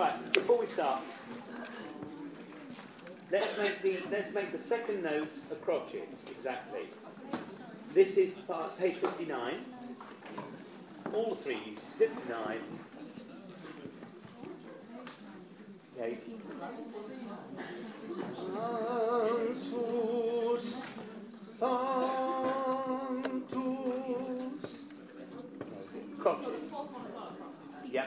Right, before we start, let's make the let's make the second note a crotchet exactly. This is part, page 59. All threes, 59. Okay. Sanctus, Sanctus. Crotchet. Yeah.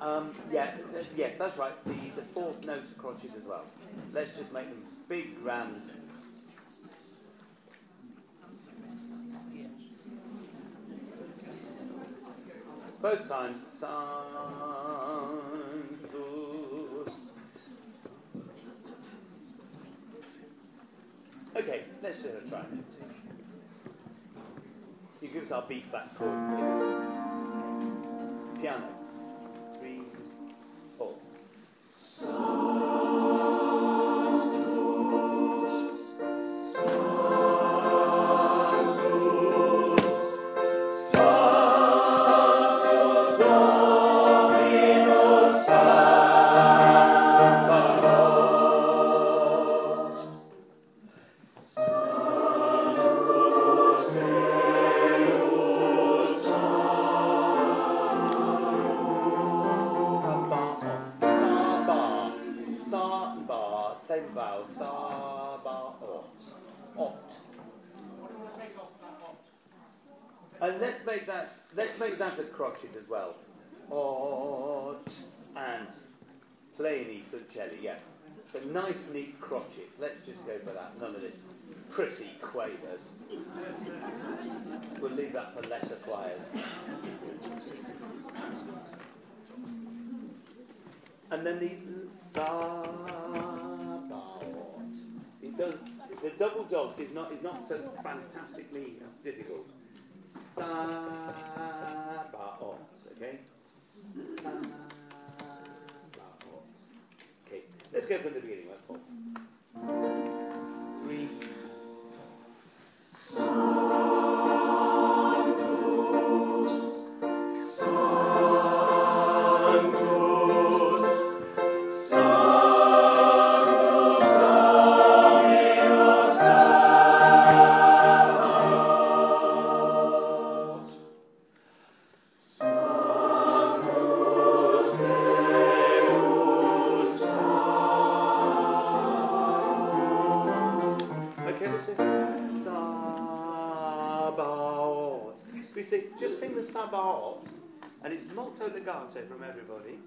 Um, yeah, yes, that's right. The, the fourth note's crotchet as well. Let's just make them big, round. Both times. Sanctus. Okay, let's do a try. You give us our B back chord. Piano. Let's make that a crotchet as well. Ot, and plain E celli, yeah. So nice, neat crotchet. Let's just go for that. None of this prissy quavers. We'll leave that for lesser choirs. And then these sabaoth. It does, the double dogs is not is not so fantastically difficult. Sabaoth, okay? Sabaoth. Okay, let's go from the beginning. Let's four. Okay, let's sing Sabaoth. We sing, just sing the Sabaoth, and it's molto legato from everybody.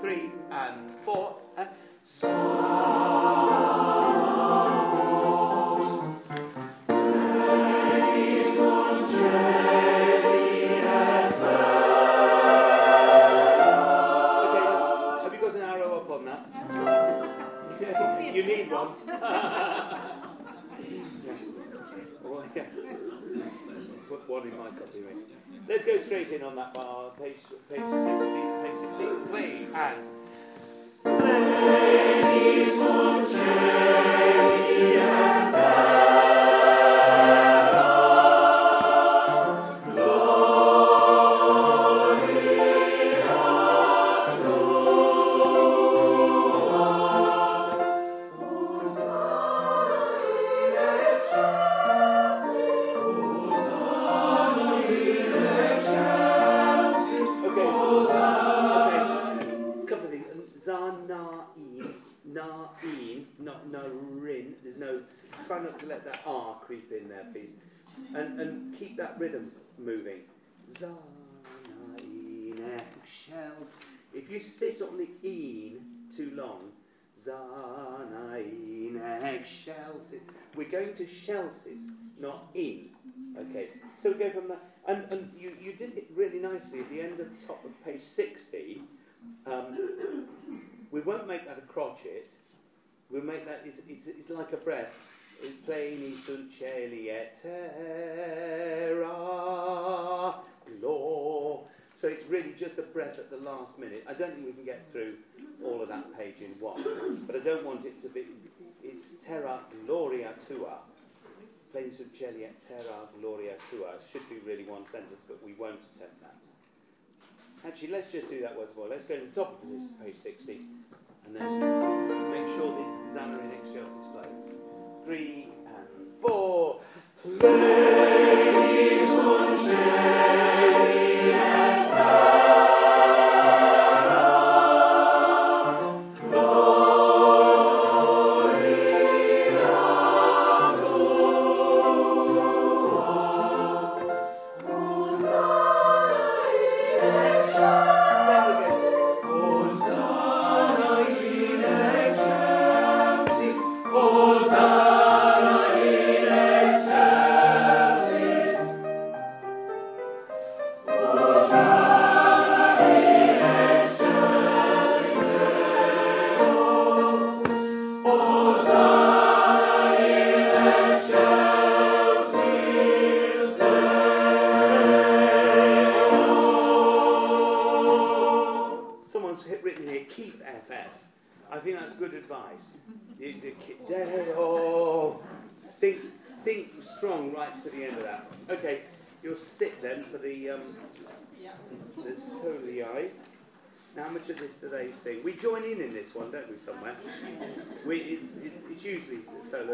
Three and four and Okay, Let's go straight in on that bar, page, page 16, page 16. Play and. Okay. If you sit on the een too long, Zanain eggshells. We're going to shelsis, not in. Okay. So we go from that. And, and you, you did it really nicely at the end of the top of page 60. Um, we won't make that a crotchet. We'll make that, it's, it's, it's like a breath. Pleni sunt celi et terra glor. So it's really just a breath at the last minute. I don't think we can get through all of that page in one. But I don't want it to be, it's terra gloria tua. Pleni sunt geliet terra gloria tua. Should be really one sentence, but we won't attempt that. Actually, let's just do that once more. Let's go to the top of this, page 60, and then make sure the Zanna in Excelsis floats. Three and four.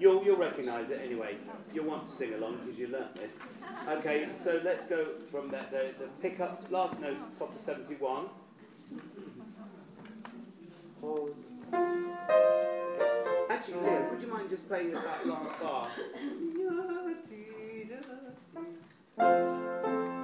You'll you'll recognise it anyway. You'll want to sing along because you learnt this. Okay, so let's go from the, the, the pick up last note top of seventy one. Actually, Leo, would you mind just playing us that last bar?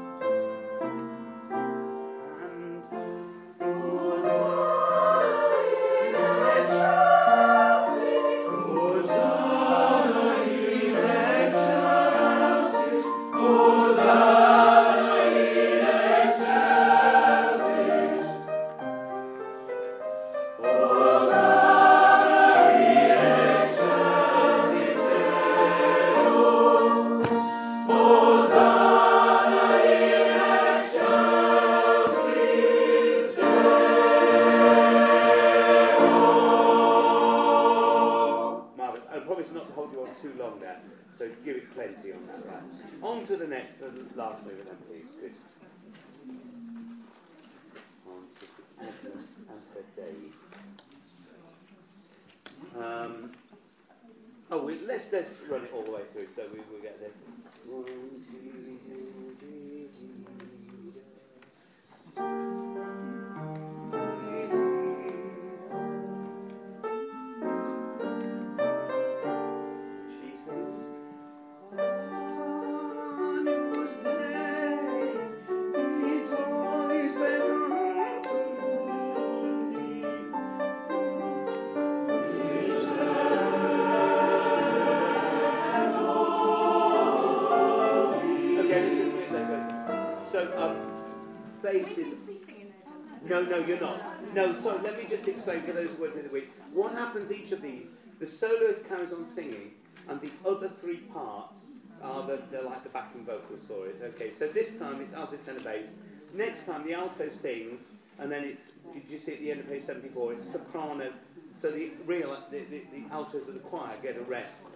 The week. What happens each of these? The soloist carries on singing, and the other three parts are the, they're like the backing vocals for it. Okay, so this time it's alto, tenor, bass. Next time the alto sings, and then it's, did you see at the end of page 74, it's soprano. So the real, the, the, the altos of the choir get a rest,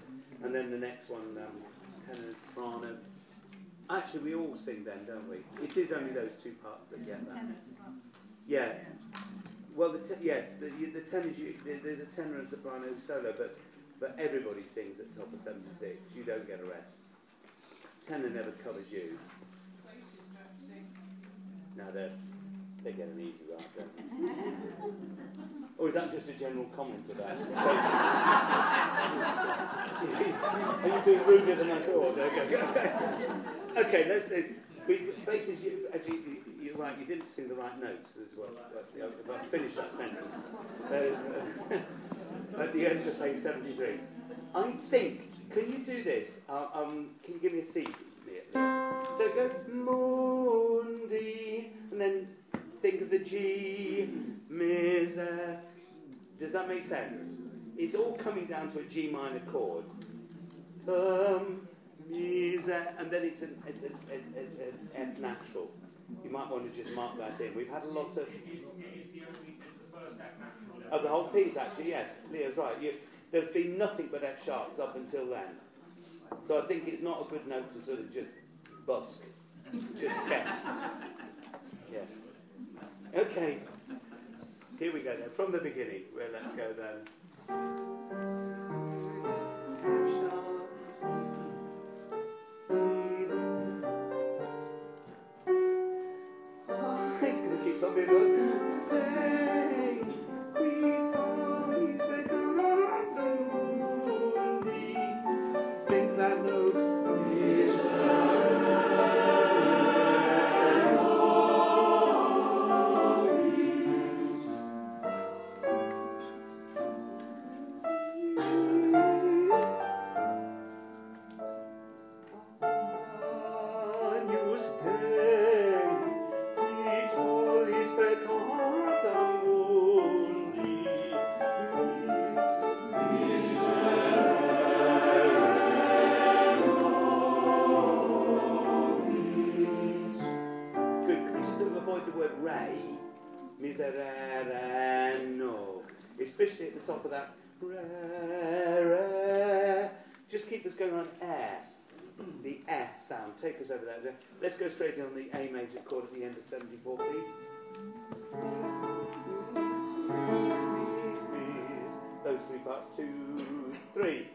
and then the next one, um, tenor, soprano. Actually, we all sing then, don't we? It is only those two parts that get that. Tenors as well. Yeah. Well, the te- yes, the, the tenors, you, there's a tenor and soprano solo, but, but everybody sings at top of 76. You don't get a rest. Tenor never covers you. Now they they get an easy ride, don't they? or is that just a general comment about? Are you being ruder than I thought? Okay, okay let's see. Basically, you, actually, you're right, you didn't sing the right notes as well. If I finish that sentence. Uh, at the end of page 73. I think, can you do this? Uh, um, can you give me a C? So it goes Mundi, and then think of the G, Miser, Does that make sense? It's all coming down to a G minor chord. Um, and then it's an, it's F natural. You might want to just mark that in. We've had a lot of. Of the whole piece, actually, yes. Leo's right. You, there's been nothing but F sharps up until then. So I think it's not a good note to sort of just busk, just guess. Yeah. Okay. Here we go then. From the beginning, where let's go then. Let's go straight in on the A major chord at the end of 74, please. Those three parts. Two, three.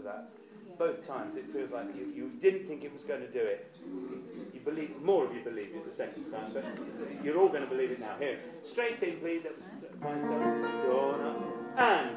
To that both times it feels like you, you didn't think it was going to do it. You believe more of you believe it the second time, but you're all going to believe it now. Here, straight in, please. It was fine stuff. And.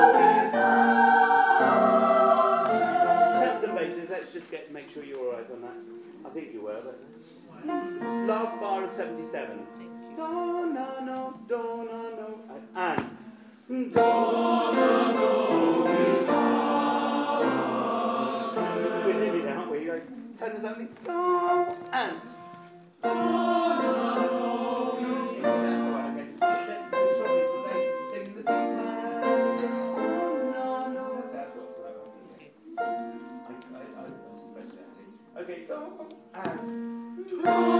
get make sure you're all right on that. I think you were, but last bar of seventy-seven. Do no, do no, and do no. We're nearly there, aren't we? You go ten do and do na no. Lord.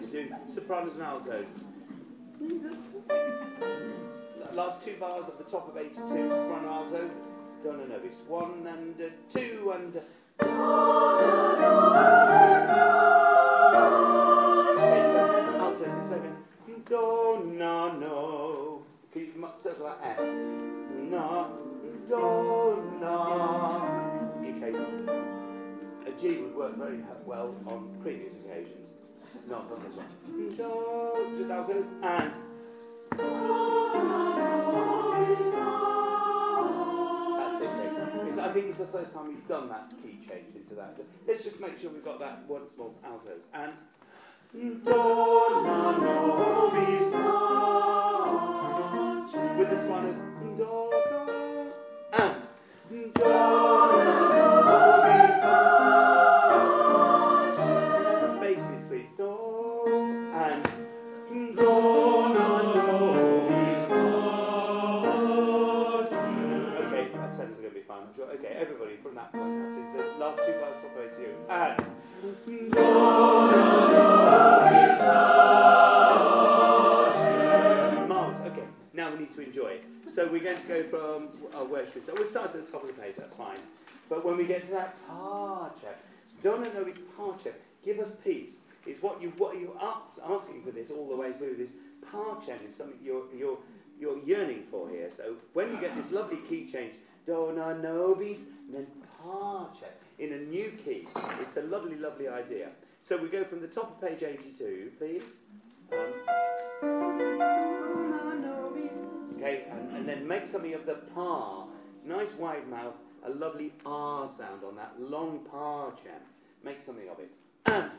Bars, top of 82, sopranos and altos. last two bars at the top of 82, soprano alto, dona nobis. One and two and. Altos and seven. Do na no. Can you circle that F? Na do. Okay. A G would work very well on previous occasions, not on this one. Do, just altos and. That's it. It's, I think it's the first time he's done that key change into that. Let's just make sure we've got that once more. Altos and. Do na no bis With this one is and And. Okay, now we need to enjoy it. So we're going to go from uh, where should we start? We'll start at the top of the page. That's fine. But when we get to that parche, don't know it's parche. Give us peace. It's what you what you are asking for this all the way through. This parche is something you're you're you're yearning for here. So when you get this lovely key change, dona nobis, then parche in a new key, it's a lovely, lovely idea. So we go from the top of page 82, please. Um, Okay, and, and then make something of the pa. Nice wide mouth, a lovely R sound on that long pa chant. Make something of it. And.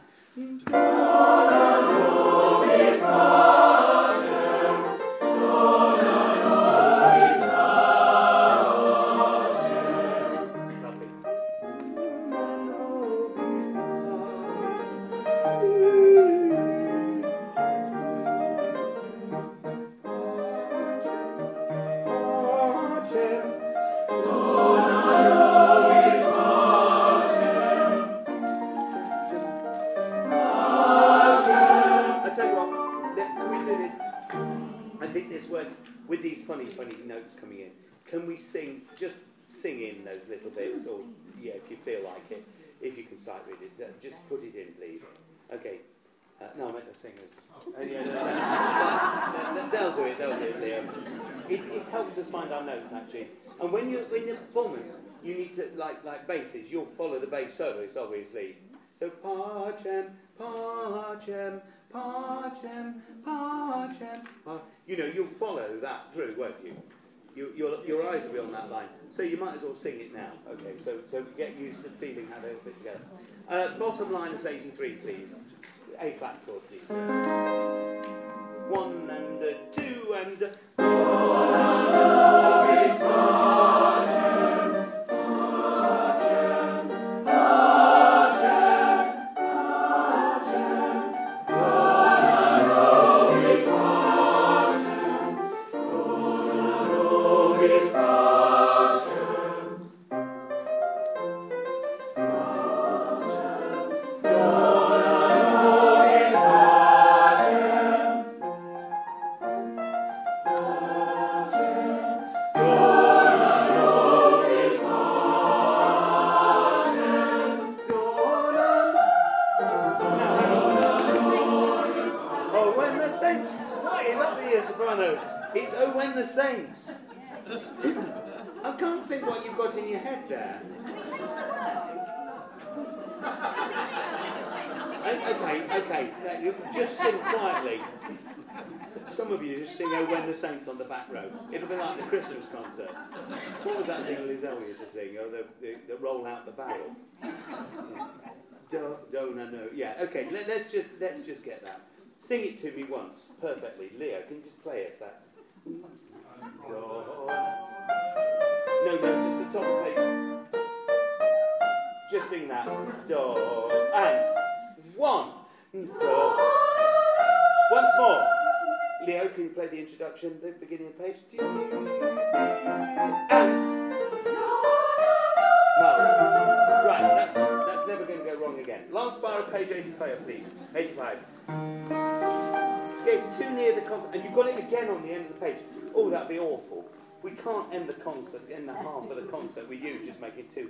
Or yeah, if you feel like it, if you can sight read it, uh, just put it in, please. Okay. Uh, no, I meant the singers. Uh, yeah, no, no, they'll do it. They'll do it, Liam. It, it helps us find our notes actually. And when you're in the performance, you need to like like basses. You'll follow the bass soloist, obviously. So pacem, pacem, Pacem, pacem. pa- You know, you'll follow that through, won't you? You your, your eyes will be on that line. So you might as well sing it now. Okay, so, so get used to feeling how they all fit together. Uh, bottom line of 83, please. A flat chord, please. One and a two and a... can't think what you've got in your head there. Can we change the words? Okay, okay. You just sing quietly. Some of you just sing Oh When the Saints on the back row. It'll be like the Christmas concert. What was that thing Lizelle used to sing? Oh, the, the, the roll out the barrel. Do, do, no, no. Yeah, okay. Let, let's just let's just get that. Sing it to me once, perfectly. Leo, can you just play us that? Do. No, no, just the top of the page. Just sing that. Do. And one. Do. Once more. Leo, can you play the introduction, the beginning of the page? And. No. Right, that's, that's never going to go wrong again. Last bar of page 85, please. 85. Yeah, it's too near the concert. And you've got it again on the end of the page. Oh, that'd be awful. We can't end the concert, end the half of the concert with you just making two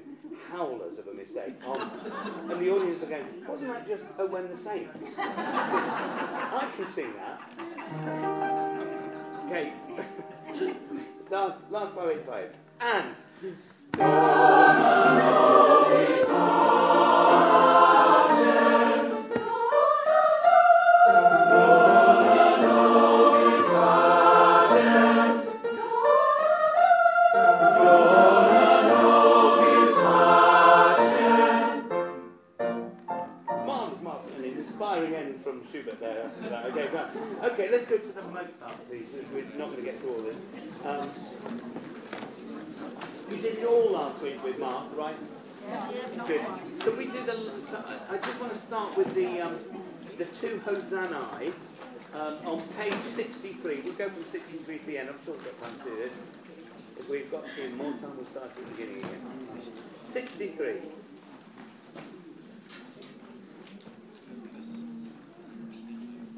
howlers of a mistake. And the audience are going, wasn't that just Oh When the Saints? I can sing that. Okay. last, last bar 85. And. Going to get through all this. Um, you did it all last week with Mark, right? Good. Can we do the? I just want to start with the um, the two Hosannae um, on page 63. We'll go from 63 to the end. I'm sure we've got time to do this. If we've got to, more time, we'll start at the beginning again. 63.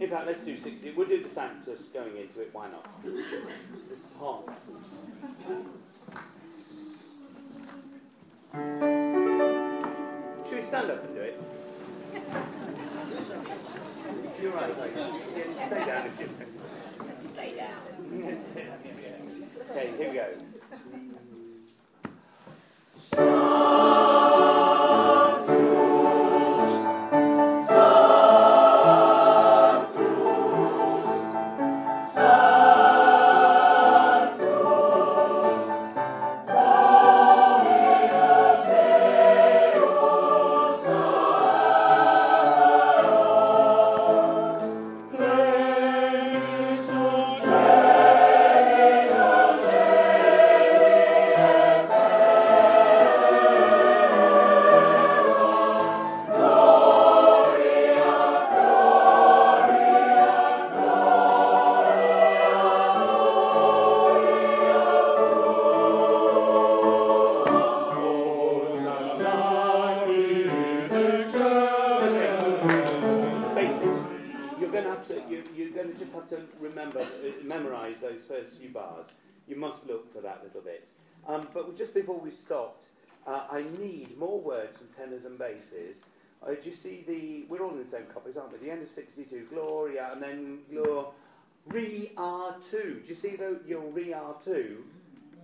In fact, let's do 60. We'll do the Sanctus going into it. Why not? The song. Should we stand up and do it? You're right. like, yeah, stay down if you Stay down. Stay down. Okay, here we go. Uh, do you see the? We're all in the same copies, aren't we? The end of 62, Gloria, and then Gloria R2. Do you see the, your Re R2?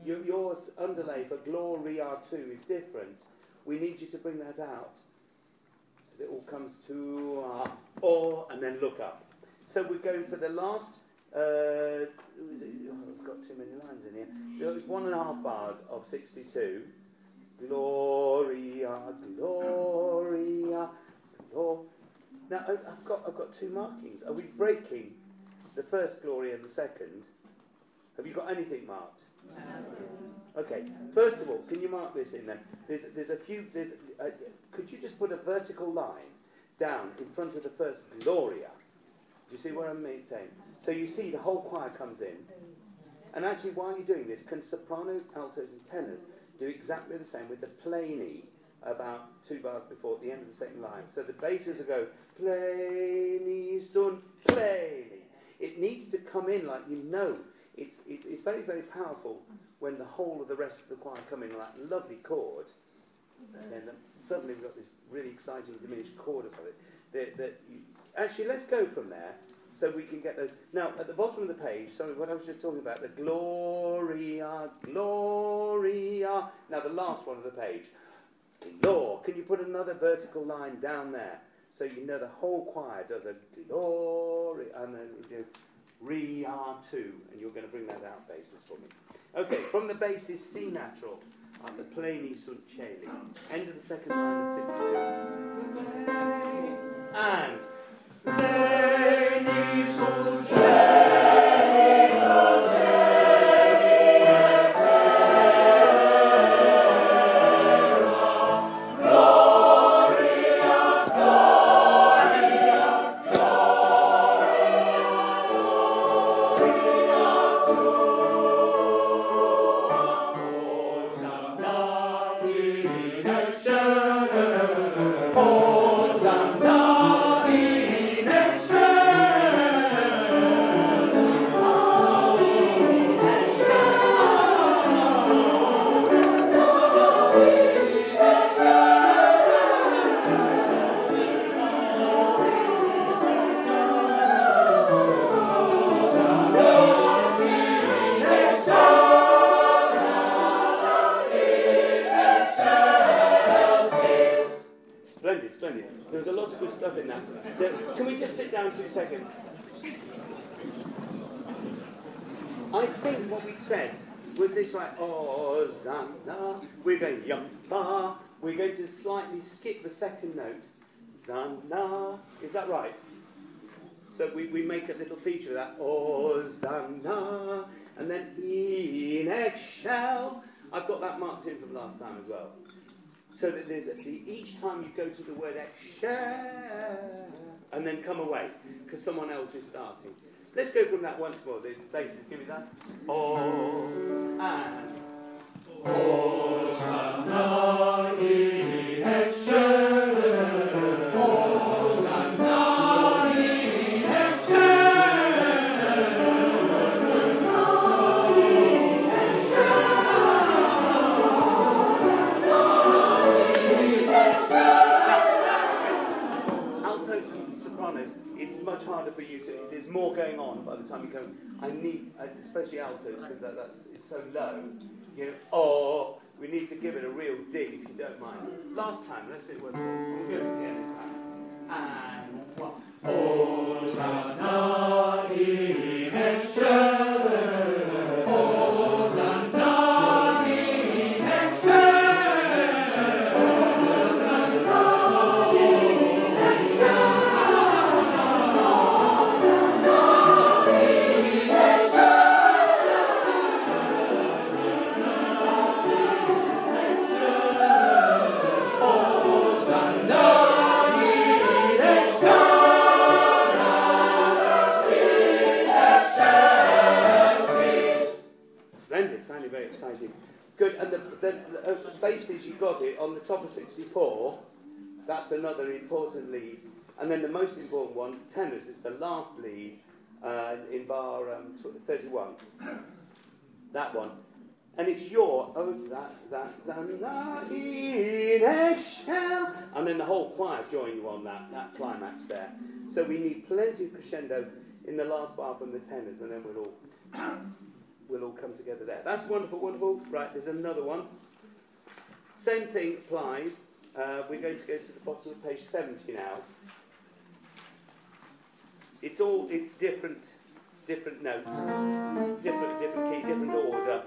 Your, yours underlay for Gloria R2 is different. We need you to bring that out as it all comes to uh, or and then look up. So we're going for the last. Uh? Oh, I've got too many lines in here. One and a half bars of 62. Gloria, Gloria, Gloria. Now I've got I've got two markings. Are we breaking the first Gloria and the second? Have you got anything marked? Okay. First of all, can you mark this in then? There's there's a few. There's. Uh, could you just put a vertical line down in front of the first Gloria? Do you see what I'm saying? So you see the whole choir comes in, and actually while you're doing this, can sopranos, altos, and tenors do exactly the same with the plany about two bars before at the end of the second line. So the basses will go plany sun plany. It needs to come in like you know. It's it, it's very very powerful when the whole of the rest of the choir come in like lovely chord. And Then the, suddenly we've got this really exciting diminished chord above it. That, that you, actually, let's go from there so we can get those. Now, at the bottom of the page, sorry, what I was just talking about, the Gloria, Gloria. Now, the last one of the page, Glor. Can you put another vertical line down there so you know the whole choir does a glory and then you do two, and you're going to bring that out basses for me. Okay, from the bass C natural at the plani sunt celi. End of the second line of 62. And plani sunt marked in from last time as well. So that there's a, each time you go to the word eggshell and then come away because someone else is starting. Let's go from that once more. The basis, give me that. Oh, and. altos harder for you to. There's more going on by the time you come. I need, especially altos, because that, that's it's so low. You know, oh, we need to give it a real dig if you don't mind. Last time, let's see what we'll go to the end this time. And one. Splendid, uh, you got it on the top of 64. That's another important lead. And then the most important one, tenors, it's the last lead uh, in bar um, 31. That one. And it's your, oh, that, that, that, in excelsis. And then the whole choir join you on that, that climax there. So we need plenty of crescendo in the last bar from the tenors, and then we'll all we'll all come together there. That's wonderful, wonderful. Right, there's another one. Same thing applies. Uh, we're going to go to the bottom of page 70 now. it's all it's different different notes, different different key, different order.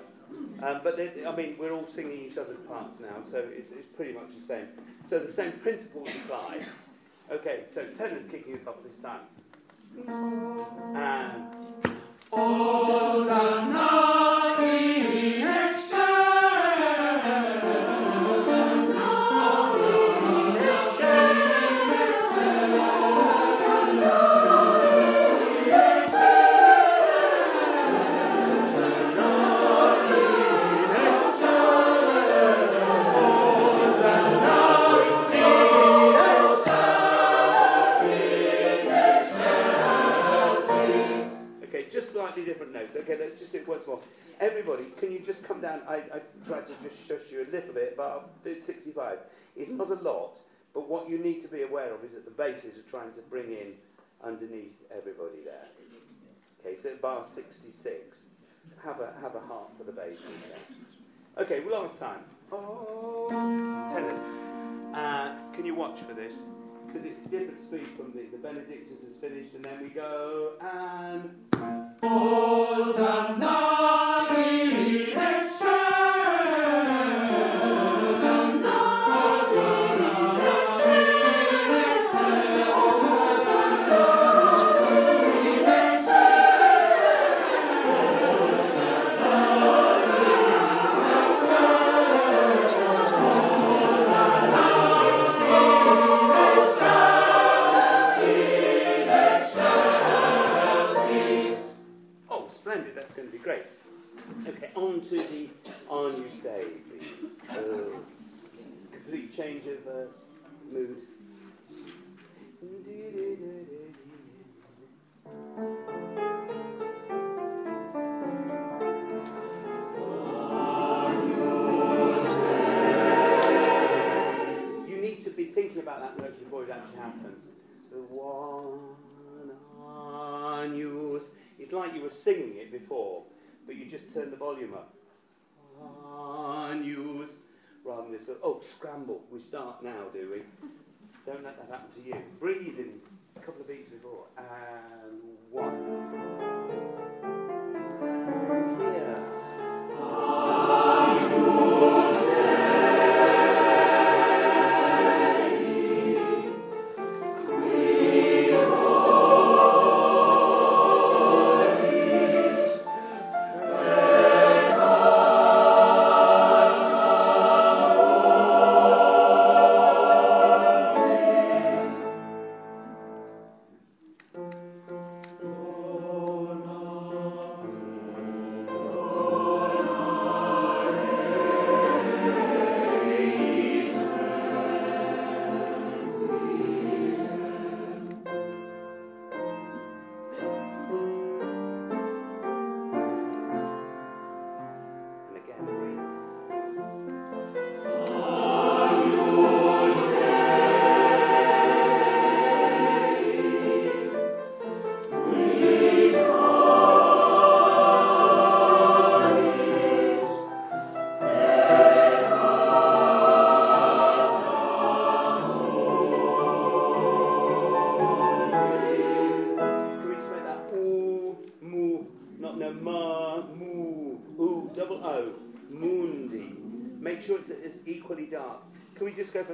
Um, but I mean, we're all singing each other's parts now, so it's, it's pretty much the same. So the same principles apply. Okay, so tenor's kicking us off this time. And Okay, Everybody, can you just come down? I, I tried to just shush you a little bit, but do 65. It's not a lot, but what you need to be aware of is that the basses are trying to bring in underneath everybody there. Okay, so bar 66, have a, have a heart for the basses there. Okay, last time. Oh, tenors. Uh, can you watch for this? Because it's different speed from the, the Benedictus is finished, and then we go and. Oh, Don't let that happen to you. Breathe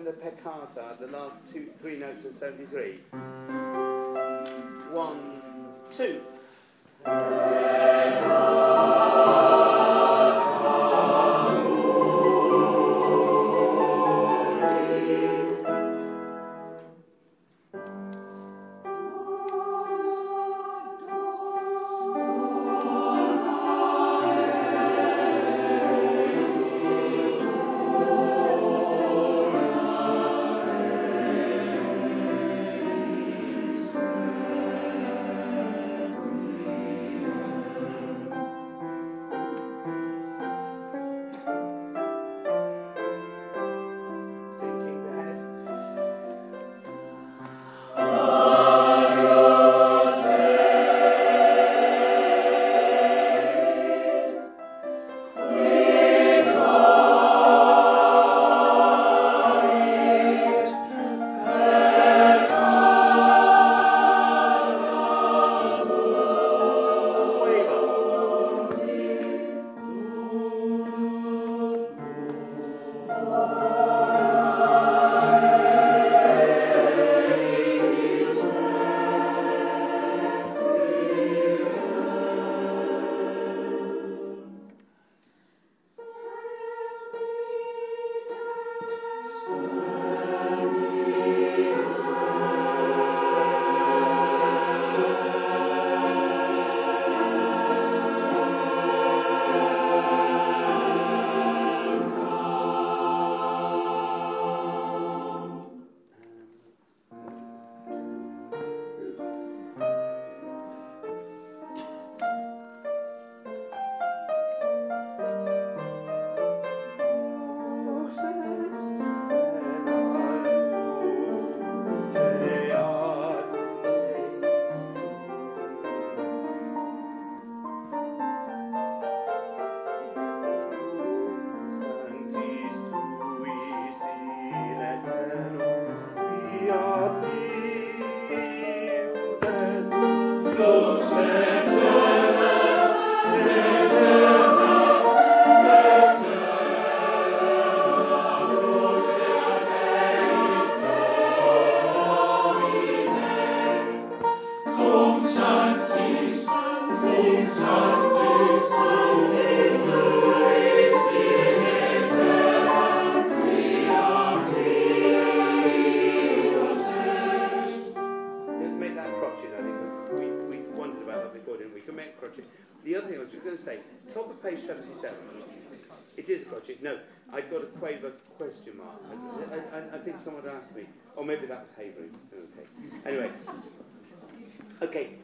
the peccata, the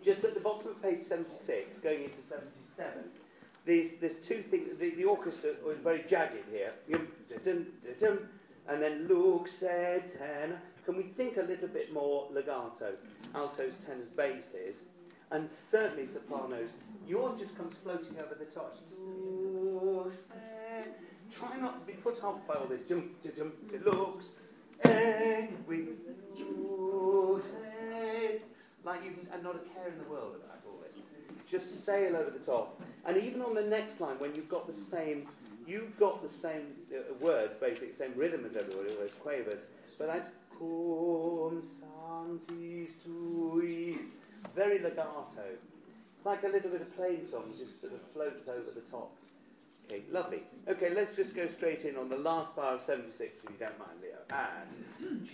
just at the bottom of page 76, going into 77, there's, there's two things. The, the orchestra was very jagged here. And then Luke said tenor. Can we think a little bit more legato? Altos, tenors, basses, and certainly sopranos. Yours just comes floating over the top. Try not to be put off by all this jump to jump looks. Like you and not a care in the world about all this. Just sail over the top. And even on the next line, when you've got the same, you've got the same uh, words, basically, same rhythm as everybody, all those quavers, but that cum sanctis tuis, very legato, like a little bit of plain song, just sort of floats over the top. Okay, lovely. Okay, let's just go straight in on the last bar of 76, if you don't mind, Leo. And.